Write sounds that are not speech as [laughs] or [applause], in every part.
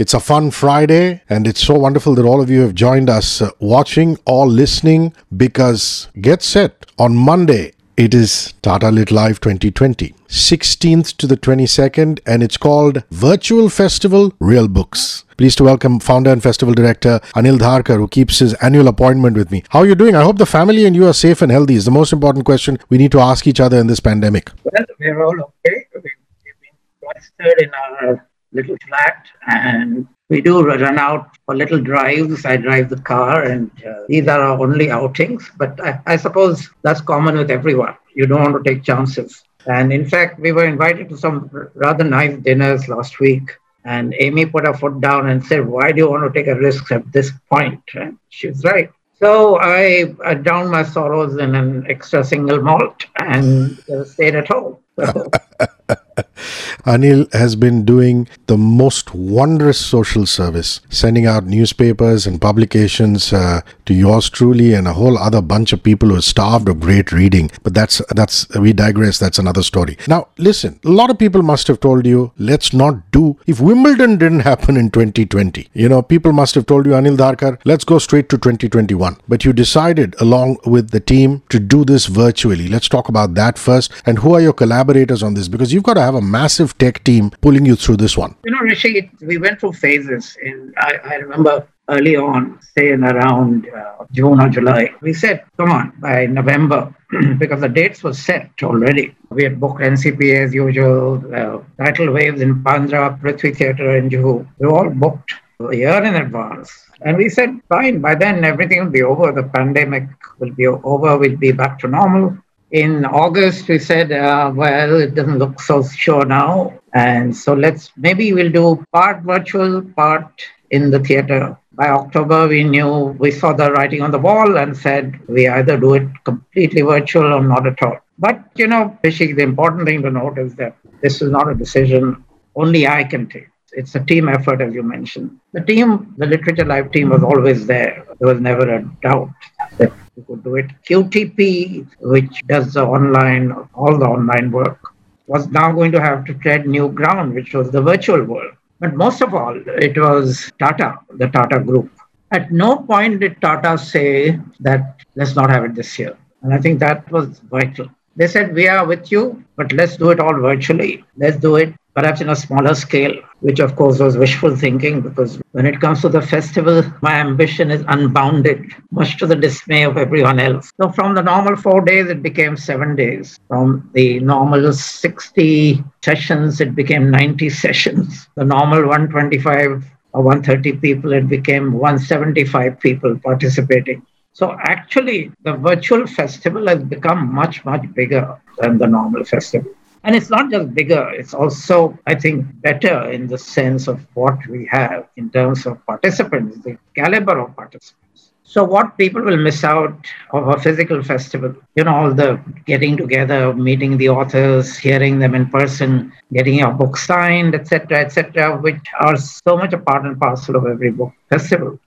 It's a fun Friday, and it's so wonderful that all of you have joined us uh, watching or listening because get set on Monday. It is Tata Lit Live 2020, 16th to the 22nd, and it's called Virtual Festival Real Books. Pleased to welcome founder and festival director Anil Dharker, who keeps his annual appointment with me. How are you doing? I hope the family and you are safe and healthy. Is the most important question we need to ask each other in this pandemic. Well, we're all okay. We've, been cloistered in our little flat and we do run out for little drives. I drive the car, and uh, these are our only outings. But I, I, suppose that's common with everyone. You don't want to take chances. And in fact, we were invited to some rather nice dinners last week. And Amy put her foot down and said, Why do you want to take a risk at this point? And she was right. So I, I drowned my sorrows in an extra single malt and uh, stayed at home. So [laughs] [laughs] Anil has been doing the most wondrous social service, sending out newspapers and publications uh, to yours truly and a whole other bunch of people who are starved of great reading. But that's that's we digress. That's another story. Now, listen. A lot of people must have told you, let's not do. If Wimbledon didn't happen in 2020, you know, people must have told you, Anil Dharker, let's go straight to 2021. But you decided, along with the team, to do this virtually. Let's talk about that first. And who are your collaborators on this? Because you've got to have a massive tech team pulling you through this one? You know, Hrishi, we went through phases. And I, I remember early on, say in around uh, June or July, we said, come on, by November, [clears throat] because the dates were set already. We had booked NCPA as usual, uh, waves in Bandra, Prithvi Theatre in Juhu. We were all booked a year in advance. And we said, fine, by then everything will be over. The pandemic will be over. We'll be back to normal in August, we said, uh, well, it doesn't look so sure now. And so let's maybe we'll do part virtual, part in the theater. By October, we knew we saw the writing on the wall and said we either do it completely virtual or not at all. But you know, Hrishi, the important thing to note is that this is not a decision only I can take. It's a team effort, as you mentioned. The team, the Literature Live team, was always there. There was never a doubt that we could do it. QTP, which does the online, all the online work, was now going to have to tread new ground, which was the virtual world. But most of all, it was Tata, the Tata group. At no point did Tata say that let's not have it this year. And I think that was vital. They said, We are with you, but let's do it all virtually. Let's do it perhaps in a smaller scale, which of course was wishful thinking because when it comes to the festival, my ambition is unbounded, much to the dismay of everyone else. So from the normal four days, it became seven days. From the normal 60 sessions, it became 90 [laughs] sessions. The normal 125 or 130 people, it became 175 people participating. So actually, the virtual festival has become much, much bigger than the normal festival. And it's not just bigger, it's also, I think, better in the sense of what we have in terms of participants, the caliber of participants. So, what people will miss out of a physical festival, you know, all the getting together, meeting the authors, hearing them in person, getting your book signed, etc., etc., which are so much a part and parcel of every book festival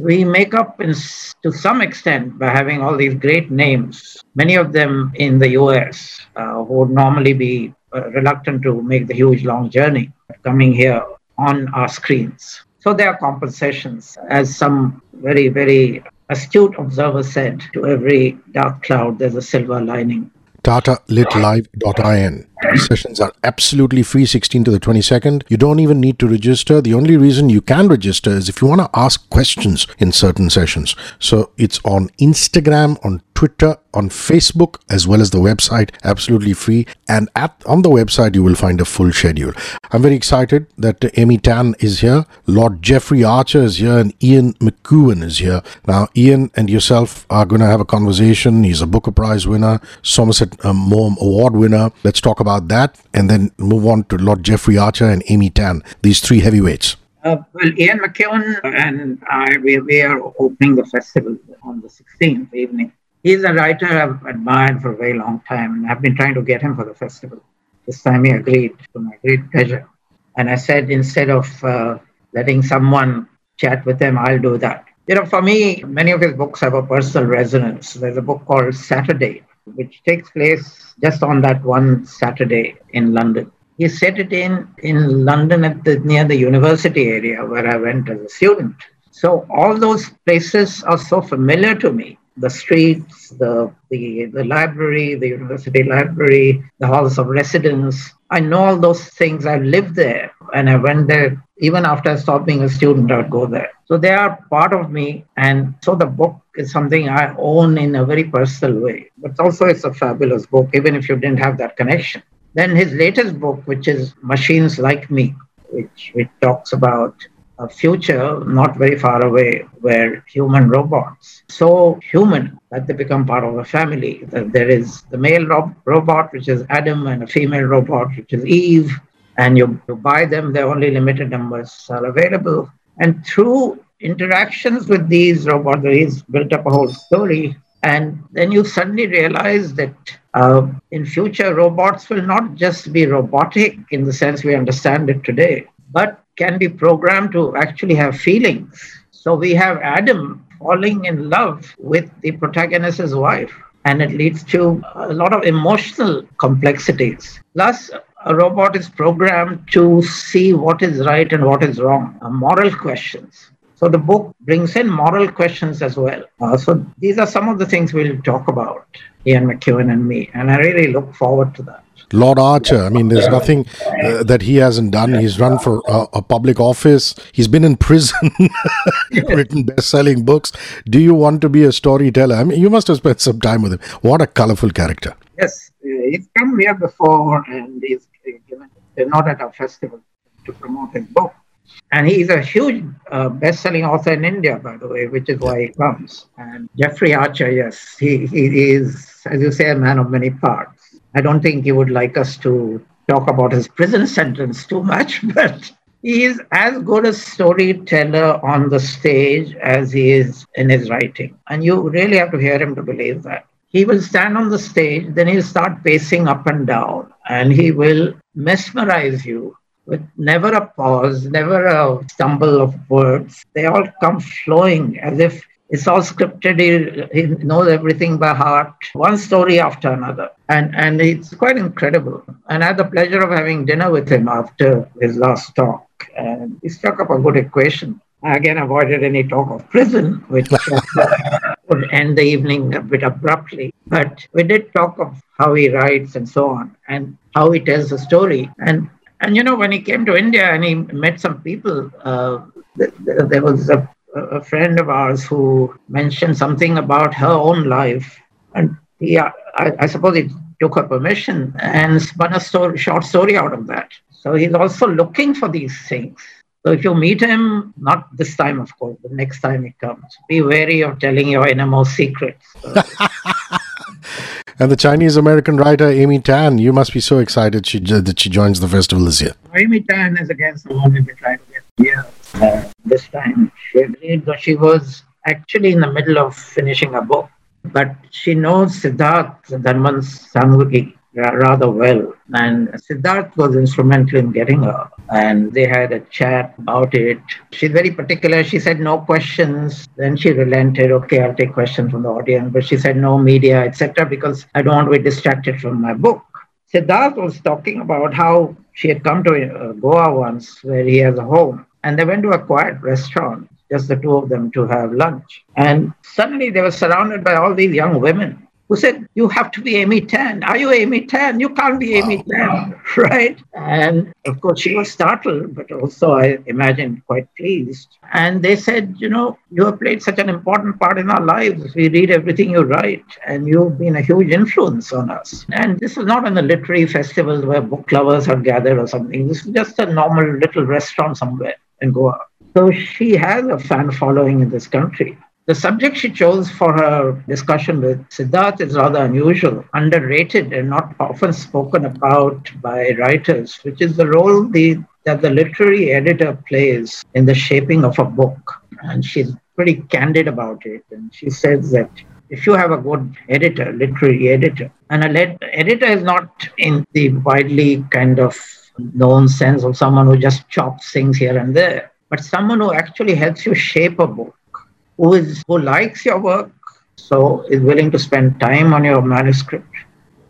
we make up in, to some extent by having all these great names, many of them in the US, uh, who would normally be uh, reluctant to make the huge long journey, coming here on our screens. So there are compensations, as some very, very astute observer said, to every dark cloud, there's a silver lining tatalitlive.in. Sessions are absolutely free 16 to the 22nd. You don't even need to register. The only reason you can register is if you want to ask questions in certain sessions. So it's on Instagram, on Twitter, on Facebook, as well as the website, absolutely free. And at on the website, you will find a full schedule. I'm very excited that Amy Tan is here, Lord Jeffrey Archer is here, and Ian McEwan is here. Now, Ian and yourself are going to have a conversation. He's a Booker Prize winner, Somerset um, Maugham Award winner. Let's talk about that, and then move on to Lord Jeffrey Archer and Amy Tan, these three heavyweights. Uh, well, Ian McEwan and I, we, we are opening the festival on the 16th evening. He's a writer I've admired for a very long time, and I've been trying to get him for the festival. This time he agreed, to my great pleasure. And I said, instead of uh, letting someone chat with him, I'll do that. You know, for me, many of his books have a personal resonance. There's a book called Saturday, which takes place just on that one Saturday in London. he set it in in London at the near the university area where I went as a student. So all those places are so familiar to me. The streets, the, the, the library, the university library, the halls of residence. I know all those things. I lived there and I went there. Even after I stopped being a student, I would go there. So they are part of me. And so the book is something I own in a very personal way. But also it's a fabulous book, even if you didn't have that connection. Then his latest book, which is Machines Like Me, which, which talks about a future not very far away where human robots so human that they become part of a family that there is the male ro- robot which is adam and a female robot which is eve and you, you buy them they're only limited numbers are available and through interactions with these robots he's built up a whole story and then you suddenly realize that uh, in future robots will not just be robotic in the sense we understand it today but can be programmed to actually have feelings. So we have Adam falling in love with the protagonist's wife, and it leads to a lot of emotional complexities. Plus, a robot is programmed to see what is right and what is wrong, uh, moral questions. So the book brings in moral questions as well. Uh, so these are some of the things we'll talk about, Ian McEwan and me, and I really look forward to that. Lord Archer. I mean, there's nothing uh, that he hasn't done. He's run for uh, a public office. He's been in prison, [laughs] written best-selling books. Do you want to be a storyteller? I mean, you must have spent some time with him. What a colorful character. Yes, he's come here before, and he's given not at our festival to promote his book. And he's a huge uh, best-selling author in India, by the way, which is why he comes. And Jeffrey Archer, yes, he, he is, as you say, a man of many parts. I don't think he would like us to talk about his prison sentence too much, [laughs] but he is as good a storyteller on the stage as he is in his writing. And you really have to hear him to believe that. He will stand on the stage, then he'll start pacing up and down, and he will mesmerize you with never a pause, never a stumble of words. They all come flowing as if it's all scripted. He, he, knows everything by heart, one story after another. And, and it's quite incredible. And I had the pleasure of having dinner with him after his last talk. And he struck up a good equation. I again avoided any talk of prison, which uh, would end the evening a bit abruptly. But we did talk of how he writes and so on, and how he tells the story. And and you know, when he came to India and he met some people, uh, there was a a friend of ours who mentioned something about her own life. And he, I, I suppose he took her permission and spun a story, short story out of that. So he's also looking for these things. So if you meet him, not this time, of course, the next time he comes, be wary of telling your innermost secrets. [laughs] and the Chinese American writer Amy Tan, you must be so excited she, that she joins the festival this year. Amy Tan is again someone we've been trying to get here uh, this time. She agreed, but she was actually in the middle of finishing a book. But she knows Siddharth Dhanvant Shanghvi rather well. And Siddharth was instrumental in getting her. And they had a chat about it. She's very particular. She said no questions. Then she relented. Okay, I'll take questions from the audience. But she said no media, etc., because I don't want to be distracted from my book. Siddharth was talking about how she had come to uh, Goa once, where he has a home and they went to a quiet restaurant, just the two of them, to have lunch. And suddenly they were surrounded by all these young women who said, You have to be Amy Tan. Are you Amy Tan? You can't be Amy Tan, [laughs] right? And of course, she was startled, but also, I imagine, quite pleased. And they said, You know, you have played such an important part in our lives. We read everything you write, and you've been a huge influence on us. And this is not in the literary festivals where book lovers are gathered or something. This is just a normal little restaurant somewhere in Goa. So she has a fan following in this country. The subject she chose for her discussion with Siddharth is rather unusual, underrated, and not often spoken about by writers, which is the role the, that the literary editor plays in the shaping of a book. And she's pretty candid about it. And she says that if you have a good editor, literary editor, and a editor is not in the widely kind of known sense of someone who just chops things here and there, but someone who actually helps you shape a book, who is who likes your work, so is willing to spend time on your manuscript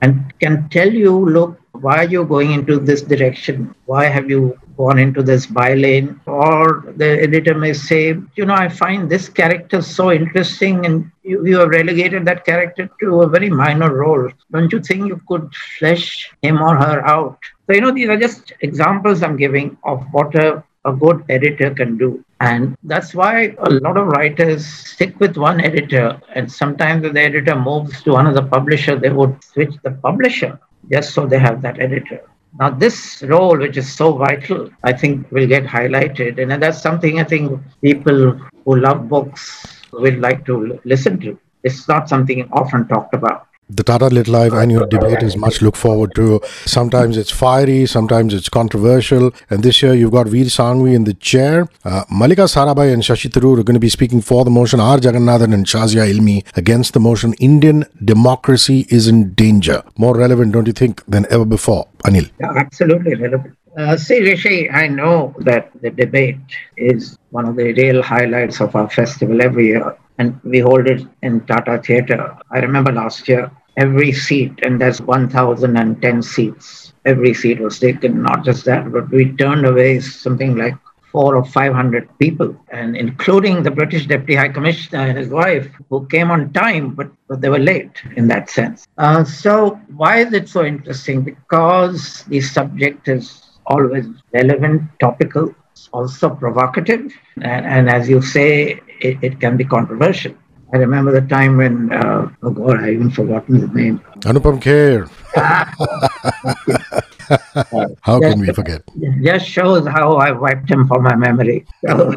and can tell you, look, why are you going into this direction? Why have you gone into this bylane? Or the editor may say, you know, I find this character so interesting and you, you have relegated that character to a very minor role. Don't you think you could flesh him or her out? So, you know, these are just examples I'm giving of what a, a good editor can do. And that's why a lot of writers stick with one editor. And sometimes if the editor moves to another publisher, they would switch the publisher just so they have that editor. Now, this role, which is so vital, I think will get highlighted. And that's something I think people who love books will like to listen to. It's not something often talked about the Tata Lit Live annual debate is much look forward to. Sometimes it's fiery, sometimes it's controversial. And this year you've got Veer Sanghvi in the chair. Uh, Mallika Sarabhai and Shashi Tharoor are going to be speaking for the motion. R. Jagannathan and Shazia Ilmi against the motion. Indian democracy is in danger. More relevant, don't you think, than ever before? Anil. Yeah, absolutely relevant. Uh, see, Hrishi, I know that the debate is one of the real highlights of our festival every year and we hold it in Tata Theatre. I remember last year every seat, and there's 1,010 seats. Every seat was taken, not just that, but we turned away something like four or 500 people, and including the British Deputy High Commissioner and his wife, who came on time, but, but they were late in that sense. Uh, so, why is it so interesting? Because the subject is always relevant, topical, also provocative, and, and as you say, it, it can be controversial. I remember the time when, uh, oh God, I even forgotten his name. Anupam Kher. [laughs] how can we forget? Just shows how I wiped him from my memory. [laughs] So,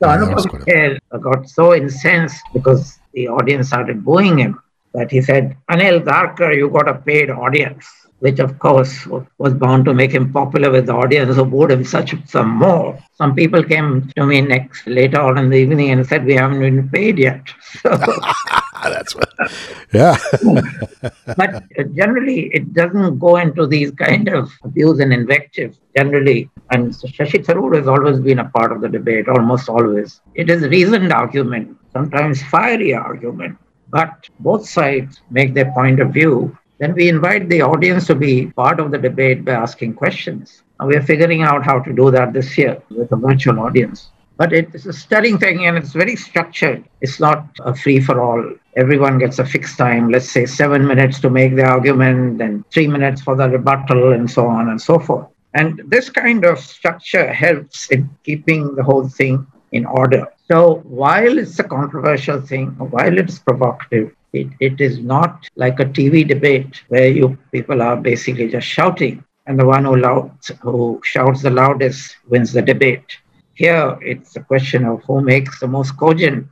so Anupam Kher got so incensed because the audience started booing him that he said, Anil Dharker, you got a paid audience which of course was bound to make him popular with the audience who booed him such some more. Some people came to me next later on in the evening and said, We haven't been paid yet. [laughs] So, [laughs] That's what, yeah. [laughs] but generally, it doesn't go into these kind of abuse and invective generally. And Shashi Tharoor has always been a part of the debate, almost always. It is reasoned argument, sometimes fiery argument, but both sides make their point of view then we invite the audience to be part of the debate by asking questions. And we are figuring out how to do that this year with a virtual audience. But it's a studying thing and it's very structured. It's not a free for all. Everyone gets a fixed time, let's say seven minutes to make the argument, then three minutes for the rebuttal, and so on and so forth. And this kind of structure helps in keeping the whole thing in order. So while it's a controversial thing, while it's provocative, it, it is not like a TV debate where you people are basically just shouting, and the one who, loud, who shouts the loudest wins the debate. Here, it's a question of who makes the most cogent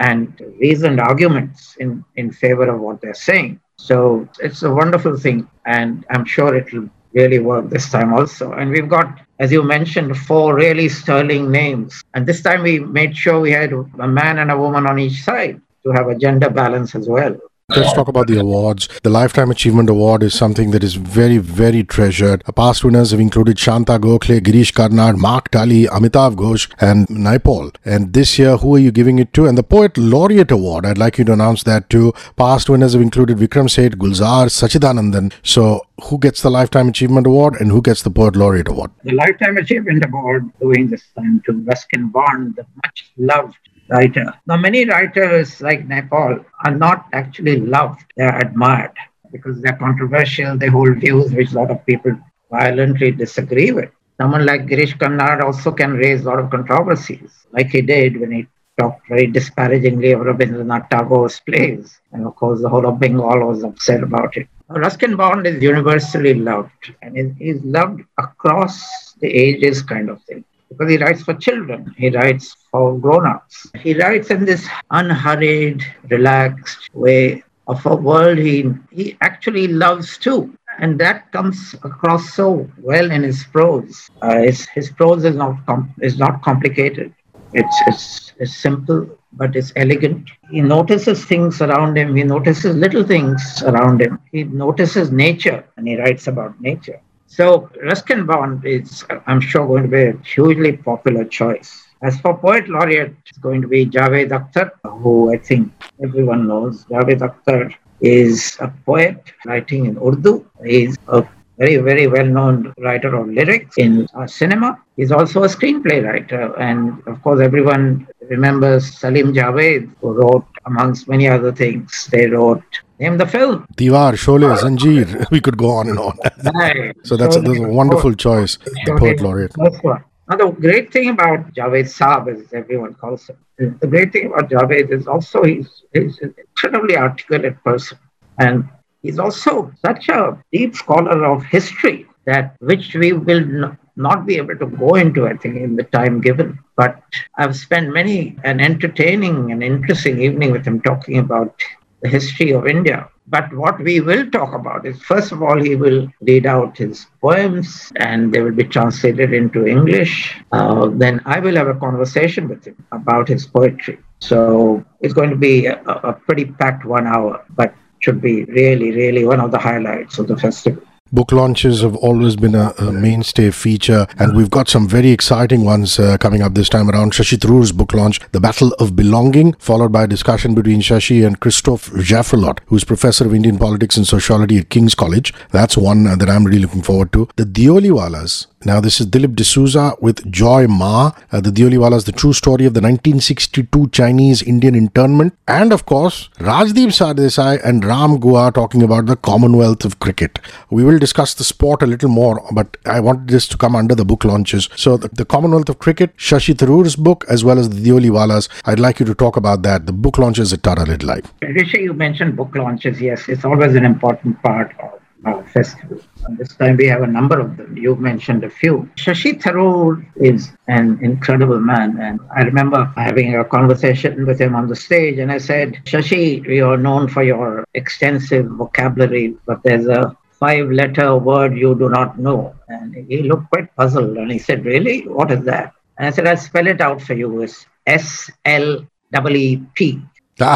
and reasoned arguments in, in favor of what they're saying. So it's a wonderful thing, and I'm sure it will really work this time also. And we've got, as you mentioned, four really sterling names. And this time we made sure we had a man and a woman on each side to have a gender balance as well. Let's talk about the awards. The Lifetime Achievement Award is something that is very, very treasured. Past winners have included Shanta Gokhale, Girish Karnad, Mark Tully, Amitav Ghosh, and Naipaul. And this year, who are you giving it to? And the Poet Laureate Award, I'd like you to announce that too. Past winners have included Vikram Seth, Gulzar, Satchidanandan. So, who gets the Lifetime Achievement Award and who gets the Poet Laureate Award? The Lifetime Achievement Award going this time to Ruskin Bond, the much loved writer. Now, many writers like Naipaul are not actually loved, they're admired because they're controversial, they hold views which a lot of people violently disagree with. Someone like Girish Karnad also can raise a lot of controversies, like he did when he talked very disparagingly of Rabindranath Tagore's plays. And of course, the whole of Bengal was upset about it. Ruskin Bond is universally loved, and he's loved across the ages, kind of thing because he writes for children, he writes for grown ups. He writes in this unhurried, relaxed way of a world he, he actually loves too. And that comes across so well in his prose. Uh, his, his prose is not, com- is not complicated, it's, it's, it's simple, but it's elegant. He notices things around him, he notices little things around him, he notices nature, and he writes about nature. So Ruskin Bond is, I'm sure, going to be a hugely popular choice. As for Poet Laureate, it's going to be Javed Akhtar, who I think everyone knows. Javed Akhtar is a poet writing in Urdu. He's a very, very well-known writer of lyrics in cinema. He's also a screenplay writer. And of course, everyone remembers Salim Javed, who wrote, amongst many other things, they wrote Name the film. Deewar, Sholay, Zanjeer. [laughs] We could go on and on. Right. [laughs] so that's, a, that's a wonderful choice, the poet laureate. Now, the great thing about Javed Saab, as everyone calls him, the great thing about Javed is also he's, he's an incredibly articulate person. And he's also such a deep scholar of history that which we will not be able to go into, I think, in the time given. But I've spent many an entertaining and interesting evening with him talking about the history of India. But what we will talk about is, first of all, he will read out his poems and they will be translated into English. Uh, then I will have a conversation with him about his poetry. So it's going to be a, a pretty packed one hour, but should be really, really one of the highlights of the festival. Book launches have always been a, a, mainstay feature, and we've got some very exciting ones uh, coming up this time around. Shashi Tharoor's book launch, The Battle of Belonging, followed by a discussion between Shashi and Christophe Jaffrelot, who's professor of Indian politics and sociology at King's College. That's one uh, that I'm really looking forward to. The Deoliwallahs, now, this is Dilip D'Souza with Joy Ma. Uh, the Deoliwallahs, the true story of the 1962 Chinese Indian internment. And of course, Rajdeep Sardesai and Ram Guha talking about the Commonwealth of Cricket. We will discuss the sport a little more, but I wanted this to come under the book launches. So, the, the Commonwealth of Cricket, Shashi Tharoor's book, as well as the Deoliwallahs. I'd like you to talk about that. The book launches at Tata Lit Live. Hrishi, you mentioned book launches. Yes, it's always an important part of our festival. And this time we have a number of them. You mentioned a few. Shashi Tharoor is an incredible man. And I remember having a conversation with him on the stage, and I said, Shashi, you're known for your extensive vocabulary, but there's a five letter word you do not know. And he looked quite puzzled and he said, Really? What is that? And I said, I'll spell it out for you. It's S L E P. [laughs] so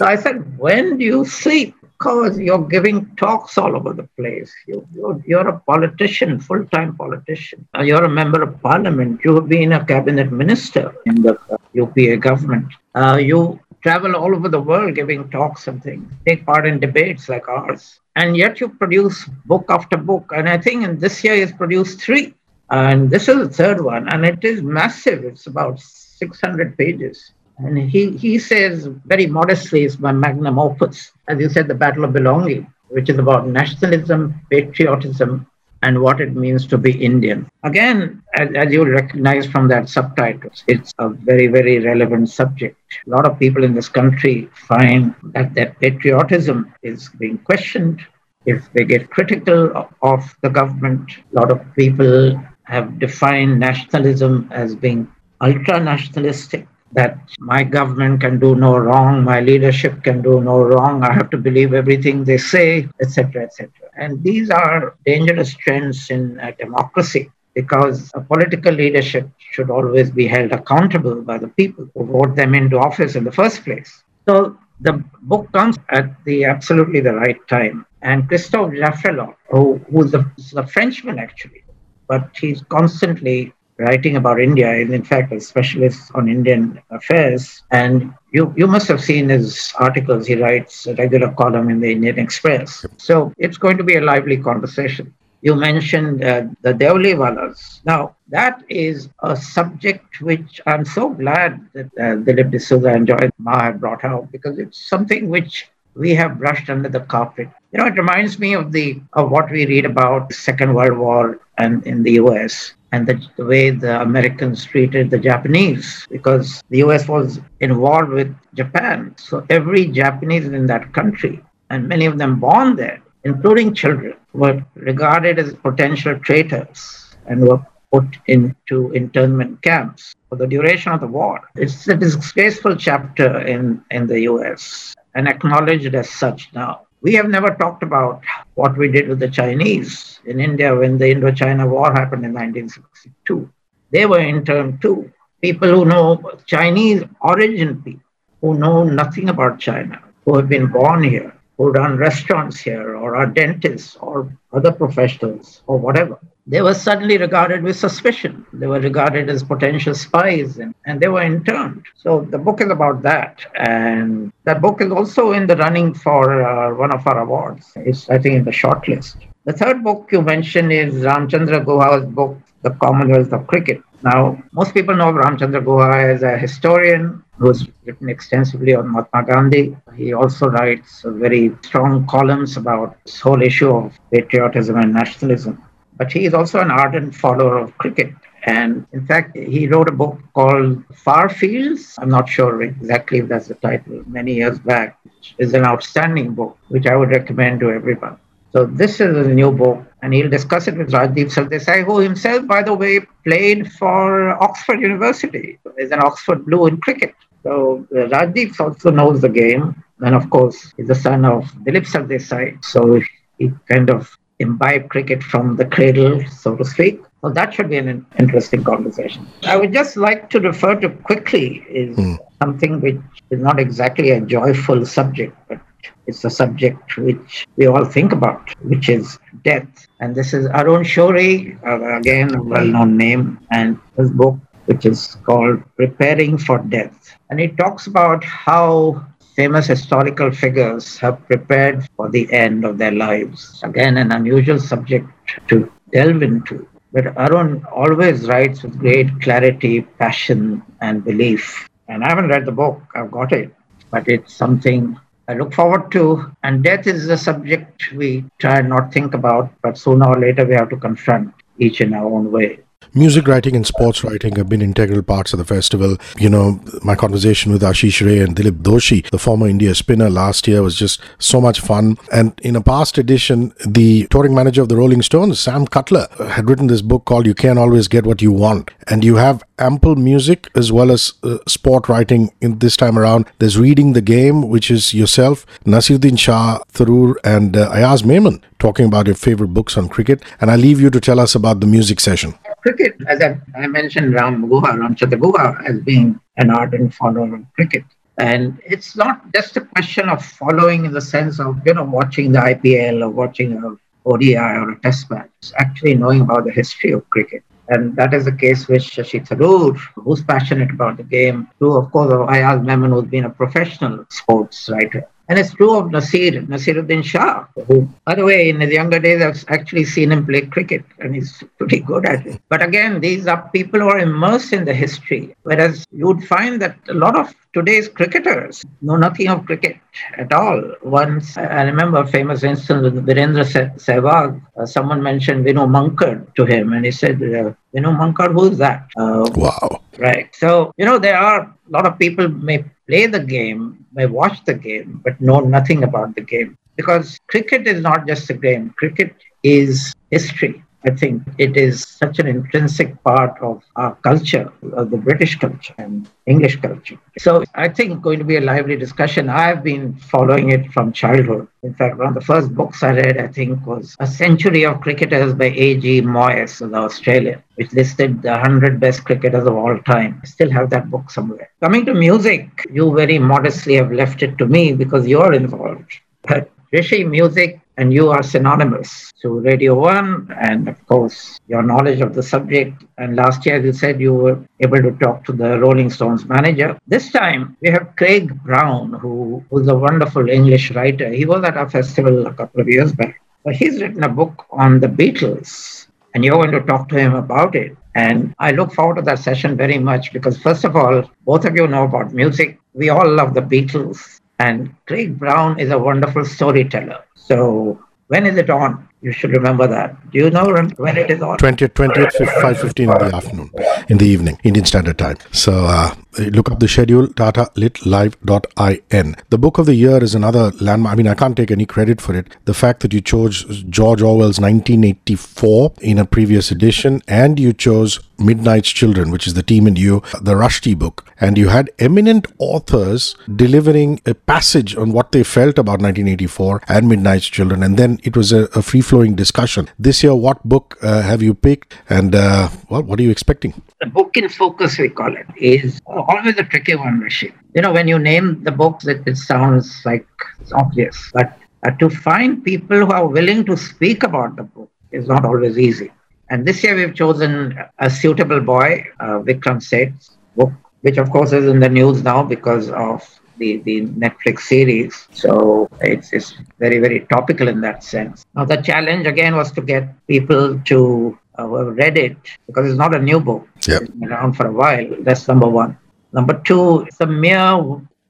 I said, When do you sleep? Because you're giving talks all over the place. You, you're, you're a politician, full time politician. Uh, you're a member of parliament. You've been a cabinet minister in the UPA government. Uh, you travel all over the world giving talks and things, take part in debates like ours. And yet you produce book after book. And I think in this year you've produced three. And this is the third one. And it is massive. It's about 600 pages. And he, he says very modestly, it's my magnum opus, as you said, the Battle of Belonging, which is about nationalism, patriotism, and what it means to be Indian. Again, as, as you'll recognize from that subtitle, it's a very, very relevant subject. A lot of people in this country find that their patriotism is being questioned. If they get critical of the government, a lot of people have defined nationalism as being ultra nationalistic that my government can do no wrong, my leadership can do no wrong, I have to believe everything they say, etc., etc. And these are dangerous trends in a democracy because a political leadership should always be held accountable by the people who vote them into office in the first place. So the book comes at the absolutely the right time. And Christophe Jaffrelot, who, who's a, a Frenchman actually, but he's constantly writing about India, and in fact, a specialist on Indian affairs. And you, you must have seen his articles. He writes a regular column in the Indian Express. So it's going to be a lively conversation. You mentioned uh, the Deoliwallahs. Now, that is a subject which I'm so glad that uh, Dilip D'Souza and Joy Ma have brought out because it's something which we have brushed under the carpet. You know, it reminds me of the of what we read about the Second World War and in the US and the, the, way the Americans treated the Japanese because the US was involved with Japan. So every Japanese in that country, and many of them born there, including children, were regarded as potential traitors and were put into internment camps for the duration of the war. It's a disgraceful chapter in, in the US and acknowledged as such now. We have never talked about what we did with the Chinese in India when the Indochina War happened in 1962. They were interned too. People who know Chinese origin people, who know nothing about China, who have been born here, who run restaurants here or are dentists or other professionals or whatever, they were suddenly regarded with suspicion. They were regarded as potential spies and, and they were interned. So the book is about that. And that book is also in the running for uh, one of our awards. It's, I think, in the shortlist. The third book you mentioned is Ramchandra Guha's book, The Commonwealth of Cricket. Now, most people know Ramchandra Guha as a historian who's written extensively on Mahatma Gandhi. He also writes very strong columns about this whole issue of patriotism and nationalism. But he is also an ardent follower of cricket. And in fact, he wrote a book called Far Fields. I'm not sure exactly if that's the title, many years back. which is an outstanding book, which I would recommend to everyone. So this is a new book, and he'll discuss it with Rajdeep Sardesai, who himself, by the way, played for Oxford University. is an Oxford Blue in cricket. So uh, Rajdeep also knows the game, and of course, he's the son of Dilip Sardesai. So he kind of imbibe cricket from the cradle, so to speak. So that should be an interesting conversation. I would just like to refer to quickly is mm. something which is not exactly a joyful subject, but it's a subject which we all think about, which is death. And this is Arun Shourie, uh, again a well-known name, and his book, which is called Preparing for Death. And he talks about how famous historical figures have prepared for the end of their lives. Again, an unusual subject to delve into. But Arun always writes with great clarity, passion, and belief. And I haven't read the book, I've got it, but it's something I look forward to. And death is a subject we try not think about, but sooner or later we have to confront each in our own way. Music writing and sports writing have been integral parts of the festival. You know, my conversation with Ashish Ray and Dilip Doshi, the former India spinner, last year was just so much fun. And in a past edition, the touring manager of the Rolling Stones, Sam Cutler, had written this book called You Can't Always Get What You Want. And you have ample music as well as uh, sport writing in this time around. There's Reading the Game, which is yourself, Naseeruddin Shah, Tharoor, and uh, Ayaz Memon talking about your favorite books on cricket. And I leave you to tell us about the music session cricket, as I, I mentioned Ram Guha, Ramchandra Guha, as being an ardent follower of cricket. And it's not just a question of following in the sense of, you know, watching the IPL or watching a ODI or a test match. It's actually knowing about the history of cricket. And that is the case with Shashi Tharoor, who's passionate about the game. True, of course, I Ayaz Memon, who's been a professional sports writer. And it's true of Nasir, Naseeruddin Shah, who, by the way, in his younger days, I've actually seen him play cricket and he's pretty good at it. But again, these are people who are immersed in the history, whereas you would find that a lot of today's cricketers know nothing of cricket at all. Once, I remember a famous instance with Virendra Sehwag, uh, someone mentioned Vinu Mankad to him and he said, uh, Vinu Mankad, who's that? Uh, wow. Right. So, you know, there are a lot of people may play the game, may watch the game, but know nothing about the game. Because cricket is not just a game, cricket is history. I think it is such an intrinsic part of our culture, of the British culture and English culture. So I think going to be a lively discussion. I've been following it from childhood. In fact, one of the first books I read, I think, was A Century of Cricketers by A.G. Moyes, the Australian, which listed the 100 best cricketers of all time. I still have that book somewhere. Coming to music, you very modestly have left it to me because you're involved. But Hrishi, music and you are synonymous to Radio 1 and, of course, your knowledge of the subject. And last year, you said you were able to talk to the Rolling Stones manager. This time, we have Craig Brown, who was a wonderful English writer. He was at our festival a couple of years back. But he's written a book on the Beatles, and you're going to talk to him about it. And I look forward to that session very much because, first of all, both of you know about music. We all love the Beatles. And Craig Brown is a wonderful storyteller. So when is it on? You should remember that. Do you know when it is on? 20th, 20th, 5.15 in the afternoon, in the evening, Indian Standard Time. So uh, look up the schedule, tatalitlive.in. The book of the year is another landmark. I mean, I can't take any credit for it. The fact that you chose George Orwell's 1984 in a previous edition, and you chose Midnight's Children, which is the team and you, the Rushdie book. And you had eminent authors delivering a passage on what they felt about 1984 and Midnight's Children. And then it was a, a free flowing discussion. This year, what book uh, have you picked? And, uh, well, what are you expecting? The book in focus, we call it, is always a tricky one, Hrishi. You know, when you name the books, it, it sounds like it's obvious. But uh, to find people who are willing to speak about the book is not always easy. And this year we've chosen a suitable boy, uh, Vikram Seth's book, which of course is in the news now because of the, the Netflix series. So it's, it's very, very topical in that sense. Now, the challenge again was to get people to uh, read it because it's not a new book. Yep. It's been around for a while. That's number one. Number two, it's a mere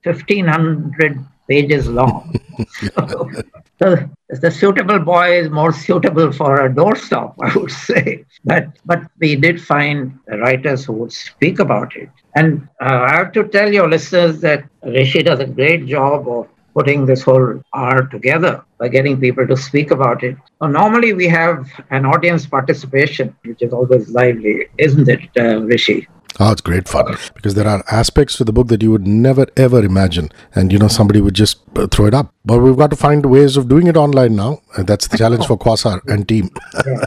1500 pages long. [laughs] so, so the suitable boy is more suitable for a doorstop, [laughs] I would say. But but we did find writers who would speak about it. And uh, I have to tell your listeners that Hrishi does a great job of putting this whole art together by getting people to speak about it. So normally we have an audience participation, which is always lively, isn't it, uh, Hrishi? Oh, it's great fun because there are aspects to the book that you would never ever imagine, and you know somebody would just uh, throw it up. But we've got to find ways of doing it online now. And that's the challenge for Quasar and team. yeah.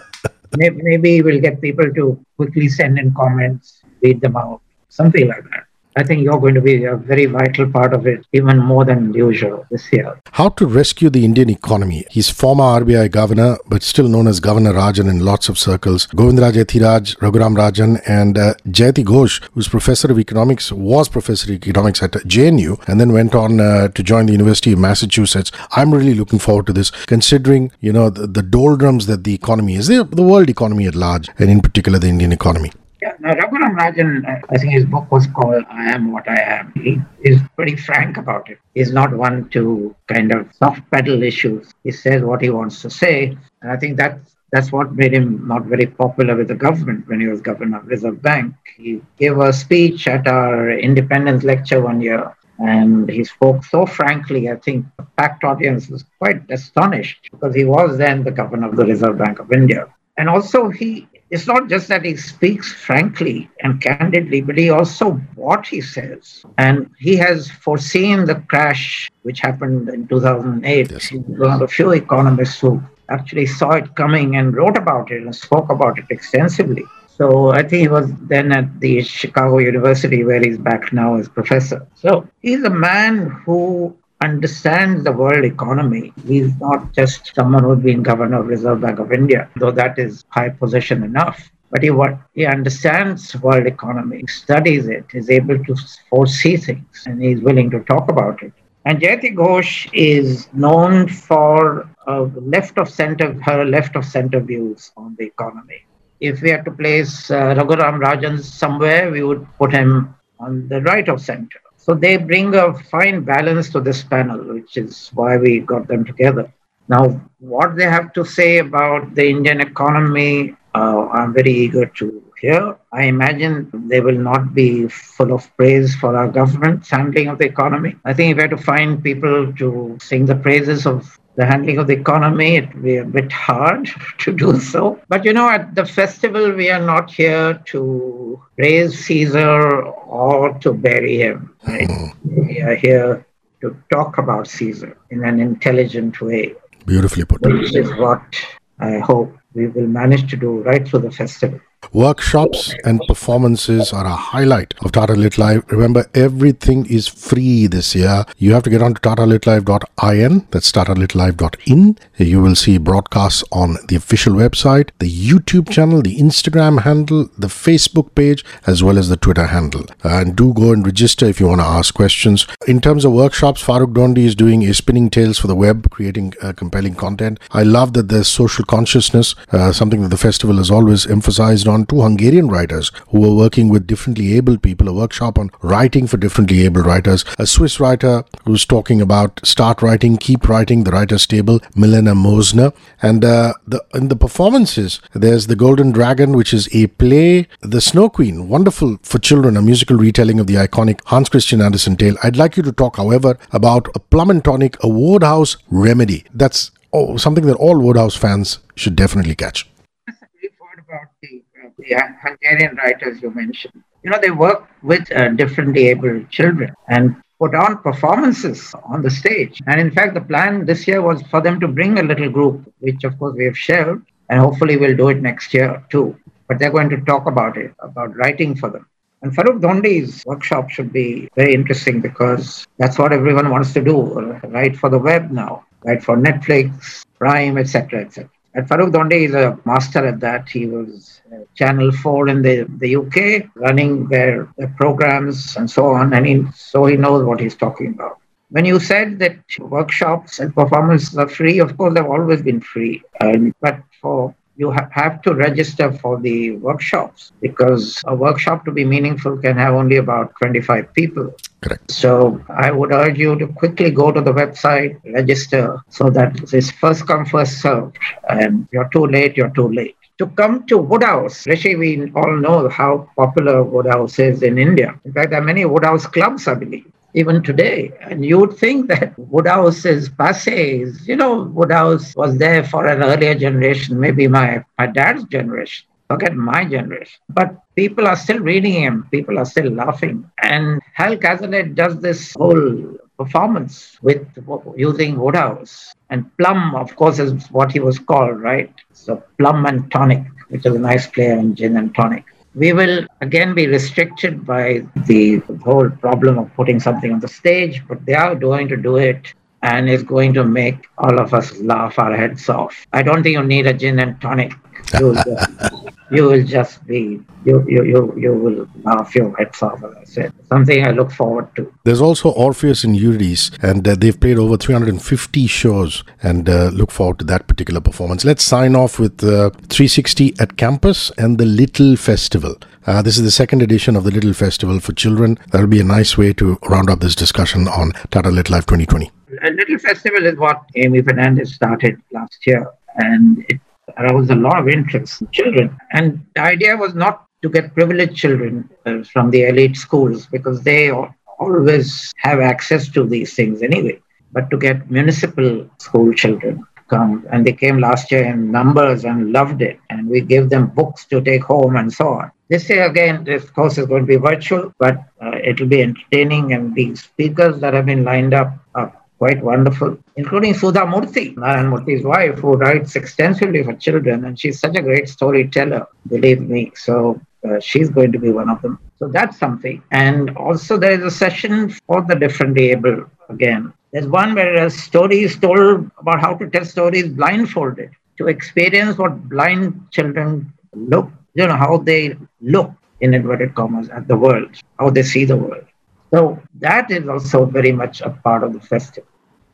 maybe, maybe we'll get people to quickly send in comments, read them out, something like that. I think you're going to be a very vital part of it, even more than usual this year. How to rescue the Indian economy. He's former RBI governor, but still known as Governor Rajan in lots of circles. Govindraj Ethiraj, Raghuram Rajan, and uh, Jayati Ghosh, who's professor of economics, was professor of economics at JNU, and then went on uh, to join the University of Massachusetts. I'm really looking forward to this, considering you know the, the doldrums that the economy is, the, the world economy at large, and in particular the Indian economy. Yeah, now Raghuram Rajan, uh, I think his book was called I Am What I Am. He is pretty frank about it. He's not one to kind of soft pedal issues. He says what he wants to say. And I think that's that's what made him not very popular with the government when he was governor of Reserve Bank. He gave a speech at our independence lecture one year and he spoke so frankly, I think the packed audience was quite astonished because he was then the governor of the Reserve Bank of India. And also, he it's not just that he speaks frankly and candidly, but he also what he says. And he has foreseen the crash which happened in 2008. Yes. He's one of the few economists who actually saw it coming and wrote about it and spoke about it extensively. So I think he was then at the Chicago University, where he's back now as professor. So he's a man who understands the world economy. He's not just someone who's been governor of Reserve Bank of India, though that is high position enough. But he he understands world economy, studies it, is able to foresee things, and he's willing to talk about it. And Jayati Ghosh is known for left of center, her left of center views on the economy. If we had to place uh, Raghuram Rajan somewhere, we would put him on the right of center. So they bring a fine balance to this panel, which is why we got them together. Now, what they have to say about the Indian economy, uh, I'm very eager to hear. I imagine they will not be full of praise for our government's handling of the economy. I think if we have to find people to sing the praises of the handling of the economy, it will be a bit hard [laughs] to do so. But you know, at the festival, we are not here to raise Caesar or to bury him. Right? Hmm. We are here to talk about Caesar in an intelligent way, Beautifully put. which is what I hope we will manage to do right through the festival. Workshops and performances are a highlight of Tata Lit Live. Remember, everything is free this year. You have to get on to tatalitlive.in. That's tatalitlive.in. You will see broadcasts on the official website, the YouTube channel, the Instagram handle, the Facebook page, as well as the Twitter handle. And do go and register if you want to ask questions. In terms of workshops, Farrukh Dhondy is doing a spinning tales for the web, creating uh, compelling content. I love that there's social consciousness, uh, something that the festival has always emphasized on. Two Hungarian writers who were working with differently abled people, a workshop on writing for differently abled writers. A Swiss writer who's talking about start writing, keep writing, the writer's table, Milena Moser. And uh, the in the performances, there's The Golden Dragon, which is a play, The Snow Queen, wonderful for children, a musical retelling of the iconic Hans Christian Andersen tale. I'd like you to talk, however, about a plum and tonic, a Wodehouse remedy. That's oh, something that all Wodehouse fans should definitely catch. About the, the Hungarian writers you mentioned. You know, they work with uh, differently abled children and put on performances on the stage. And in fact, the plan this year was for them to bring a little group, which of course we have shared, and hopefully we'll do it next year too. But they're going to talk about it, about writing for them. And Farrukh Dhondy's workshop should be very interesting because that's what everyone wants to do, write for the web now. right, for Netflix, Prime, etc., etc. And Farrukh Dhondy is a master at that. He was uh, Channel 4 in the, the UK, running their, their programs and so on, and he, so he knows what he's talking about. When you said that workshops and performances are free, of course, they've always been free. But for you ha- have to register for the workshops because a workshop to be meaningful can have only about 25 people. Correct. So I would urge you to quickly go to the website, register, so that it's first come, first served. And you're too late, you're too late. To come to Wodehouse, Hrishi, we all know how popular Wodehouse is in India. In fact, there are many Wodehouse clubs, I believe even today. And you would think that Wodehouse is passe. You know, Wodehouse was there for an earlier generation, maybe my, my dad's generation. Forget my generation. But people are still reading him. People are still laughing. And Hal Cazalet does this whole performance with using Wodehouse. And Plum, of course, is what he was called, right? So Plum and Tonic, which is a nice play on gin and tonic we will again be restricted by the whole problem of putting something on the stage, but they are going to do it and it's going to make all of us laugh our heads off. I don't think you need a gin and tonic. You will just, you will just be you, you you you will laugh your heads off. As I said, something I look forward to. There's also Orpheus and Eurydice, and uh, they've played over 350 shows, and uh, look forward to that particular performance. Let's sign off with uh, 360 at campus and the Little Festival. Uh, this is the second edition of the Little Festival for children. That'll be a nice way to round up this discussion on Tata Lit Live 2020. A Little Festival is what Amy Fernandez started last year, and it aroused a lot of interest in children. And the idea was not to get privileged children uh, from the elite schools because they always have access to these things anyway, but to get municipal school children come and they came last year in numbers and loved it and we gave them books to take home and so on this year again this course is going to be virtual but uh, it will be entertaining and the speakers that have been lined up are quite wonderful, including Sudha Murthy, Narayan Murthy's wife, who writes extensively for children, and she's such a great storyteller, believe me. So uh, she's going to be one of them. So that's something. And also, there is a session for the differently able again. There's one where a story is told about how to tell stories blindfolded to experience what blind children look, you know, how they look in inverted commas at the world, how they see the world. So that is also very much a part of the festival.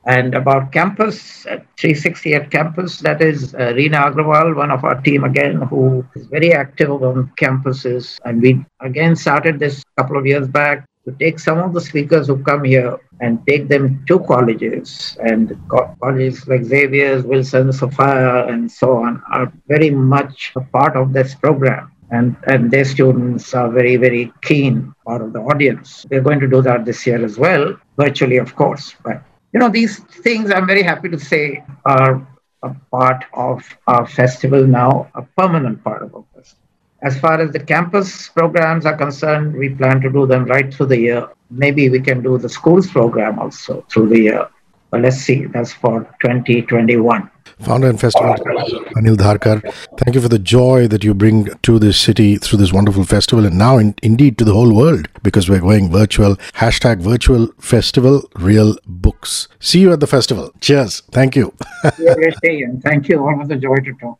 And about campus, 360 at campus, that is uh, Reena Agrawal, one of our team again, who is very active on campuses. And we again started this a couple of years back to take some of the speakers who come here and take them to colleges. And colleges like Xavier's, Wilson, Sophia, and so on are very much a part of this program and, and their students are very, very keen part of the audience. We're going to do that this year as well, virtually, of course. But, you know, these things I'm very happy to say are a part of our festival now, a permanent part of our festival. As far as the campus programs are concerned, we plan to do them right through the year. Maybe we can do the schools program also through the year. But let's see, that's for 2021 founder and festival Anil Dharker. Thank you for the joy that you bring to this city through this wonderful festival and now in, indeed to the whole world because we're going virtual. Hashtag virtual festival real books. See you at the festival. Cheers. Thank you. Thank you. Always a joy to talk